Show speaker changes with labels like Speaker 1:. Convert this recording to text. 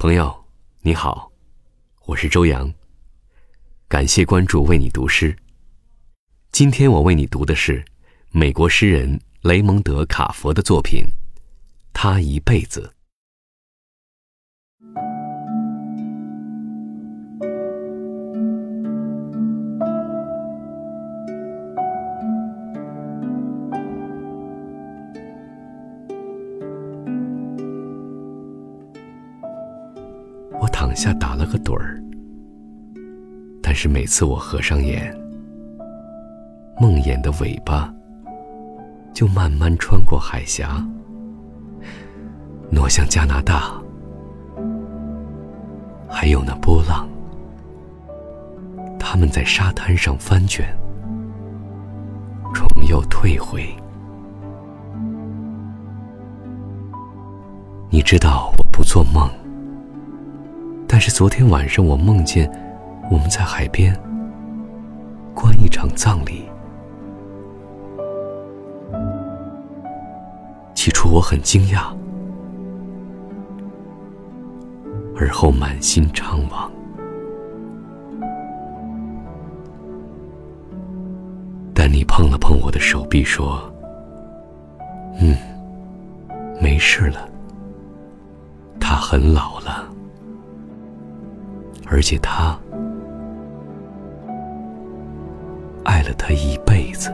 Speaker 1: 朋友，你好，我是周洋。感谢关注，为你读诗。今天我为你读的是美国诗人雷蒙德·卡佛的作品《他一辈子》。我躺下打了个盹儿，但是每次我合上眼，梦魇的尾巴就慢慢穿过海峡，挪向加拿大，还有那波浪，他们在沙滩上翻卷，重又退回。你知道我不做梦。但是昨天晚上，我梦见我们在海边观一场葬礼。起初我很惊讶，而后满心怅惘。但你碰了碰我的手臂，说：“嗯，没事了。他很老了。”而且他爱了他一辈子。